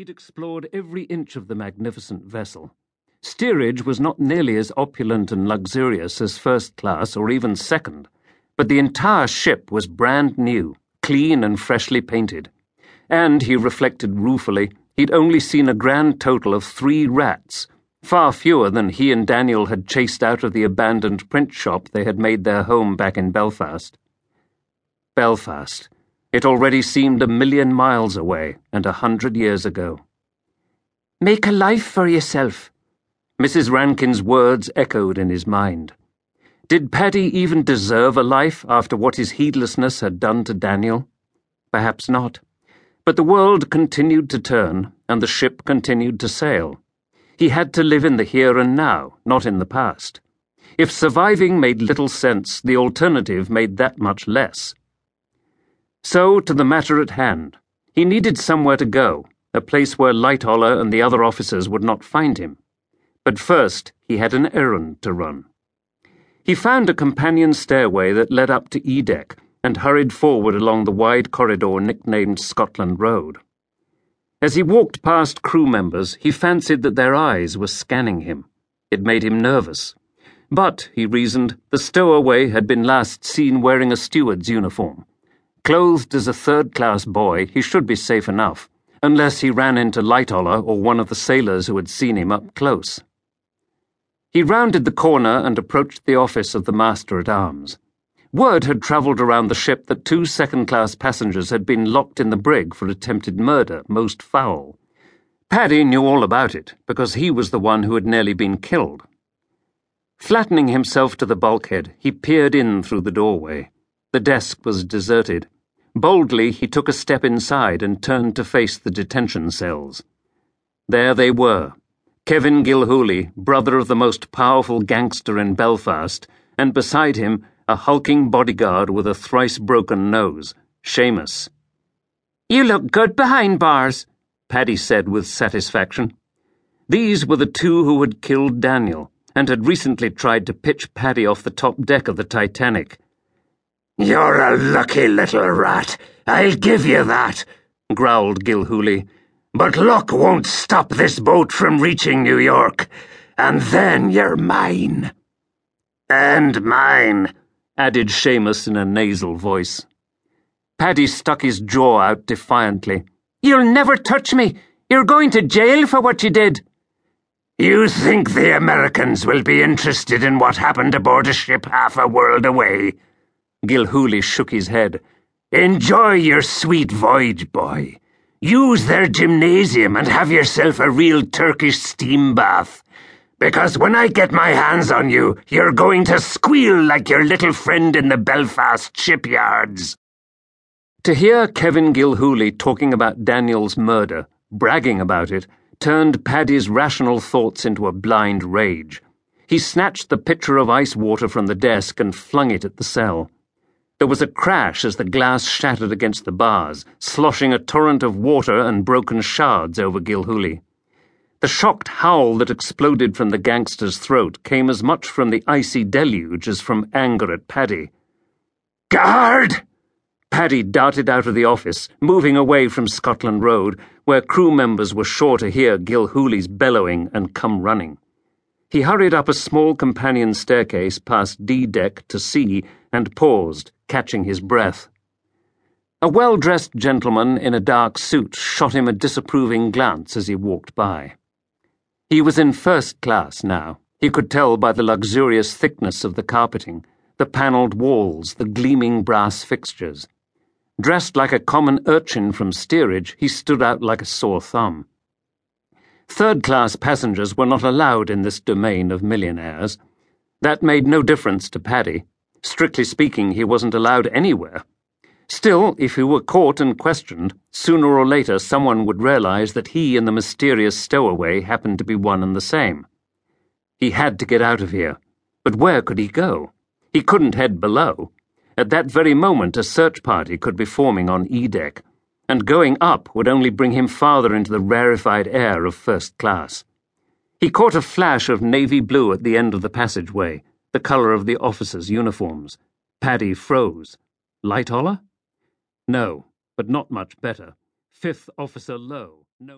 He'd explored every inch of the magnificent vessel. Steerage was not nearly as opulent and luxurious as first class or even second, but the entire ship was brand new, clean and freshly painted. And, he reflected ruefully, he'd only seen a grand total of three rats, far fewer than he and Daniel had chased out of the abandoned print shop they had made their home back in Belfast. Belfast. It already seemed a million miles away and a hundred years ago. Make a life for yourself. Mrs. Rankin's words echoed in his mind. Did Paddy even deserve a life after what his heedlessness had done to Daniel? Perhaps not. But the world continued to turn, and the ship continued to sail. He had to live in the here and now, not in the past. If surviving made little sense, the alternative made that much less. So, to the matter at hand. He needed somewhere to go, a place where Lightoller and the other officers would not find him. But first, he had an errand to run. He found a companion stairway that led up to E deck and hurried forward along the wide corridor nicknamed Scotland Road. As he walked past crew members, he fancied that their eyes were scanning him. It made him nervous. But, he reasoned, the stowaway had been last seen wearing a steward's uniform. Clothed as a third class boy, he should be safe enough, unless he ran into Lightoller or one of the sailors who had seen him up close. He rounded the corner and approached the office of the Master at Arms. Word had travelled around the ship that two second class passengers had been locked in the brig for attempted murder, most foul. Paddy knew all about it, because he was the one who had nearly been killed. Flattening himself to the bulkhead, he peered in through the doorway. The desk was deserted. Boldly, he took a step inside and turned to face the detention cells. There they were Kevin Gilhooly, brother of the most powerful gangster in Belfast, and beside him, a hulking bodyguard with a thrice broken nose, Seamus. You look good behind bars, Paddy said with satisfaction. These were the two who had killed Daniel and had recently tried to pitch Paddy off the top deck of the Titanic. You're a lucky little rat, I'll give you that, growled Gilhooly. But luck won't stop this boat from reaching New York, and then you're mine. And mine, added Seamus in a nasal voice. Paddy stuck his jaw out defiantly. You'll never touch me. You're going to jail for what you did. You think the Americans will be interested in what happened aboard a ship half a world away? Gilhooly shook his head. Enjoy your sweet voyage, boy. Use their gymnasium and have yourself a real Turkish steam bath. Because when I get my hands on you, you're going to squeal like your little friend in the Belfast shipyards. To hear Kevin Gilhooly talking about Daniel's murder, bragging about it, turned Paddy's rational thoughts into a blind rage. He snatched the pitcher of ice water from the desk and flung it at the cell. There was a crash as the glass shattered against the bars, sloshing a torrent of water and broken shards over Gilhooly. The shocked howl that exploded from the gangster's throat came as much from the icy deluge as from anger at Paddy. Guard! Paddy darted out of the office, moving away from Scotland Road, where crew members were sure to hear Gilhooly's bellowing and come running. He hurried up a small companion staircase past D deck to C and paused, catching his breath. A well dressed gentleman in a dark suit shot him a disapproving glance as he walked by. He was in first class now. He could tell by the luxurious thickness of the carpeting, the panelled walls, the gleaming brass fixtures. Dressed like a common urchin from steerage, he stood out like a sore thumb. Third class passengers were not allowed in this domain of millionaires. That made no difference to Paddy. Strictly speaking, he wasn't allowed anywhere. Still, if he were caught and questioned, sooner or later someone would realize that he and the mysterious stowaway happened to be one and the same. He had to get out of here. But where could he go? He couldn't head below. At that very moment, a search party could be forming on E deck, and going up would only bring him farther into the rarefied air of first class. He caught a flash of navy blue at the end of the passageway the colour of the officers' uniforms. Paddy froze. Light Lightoller? No, but not much better. Fifth Officer Lowe.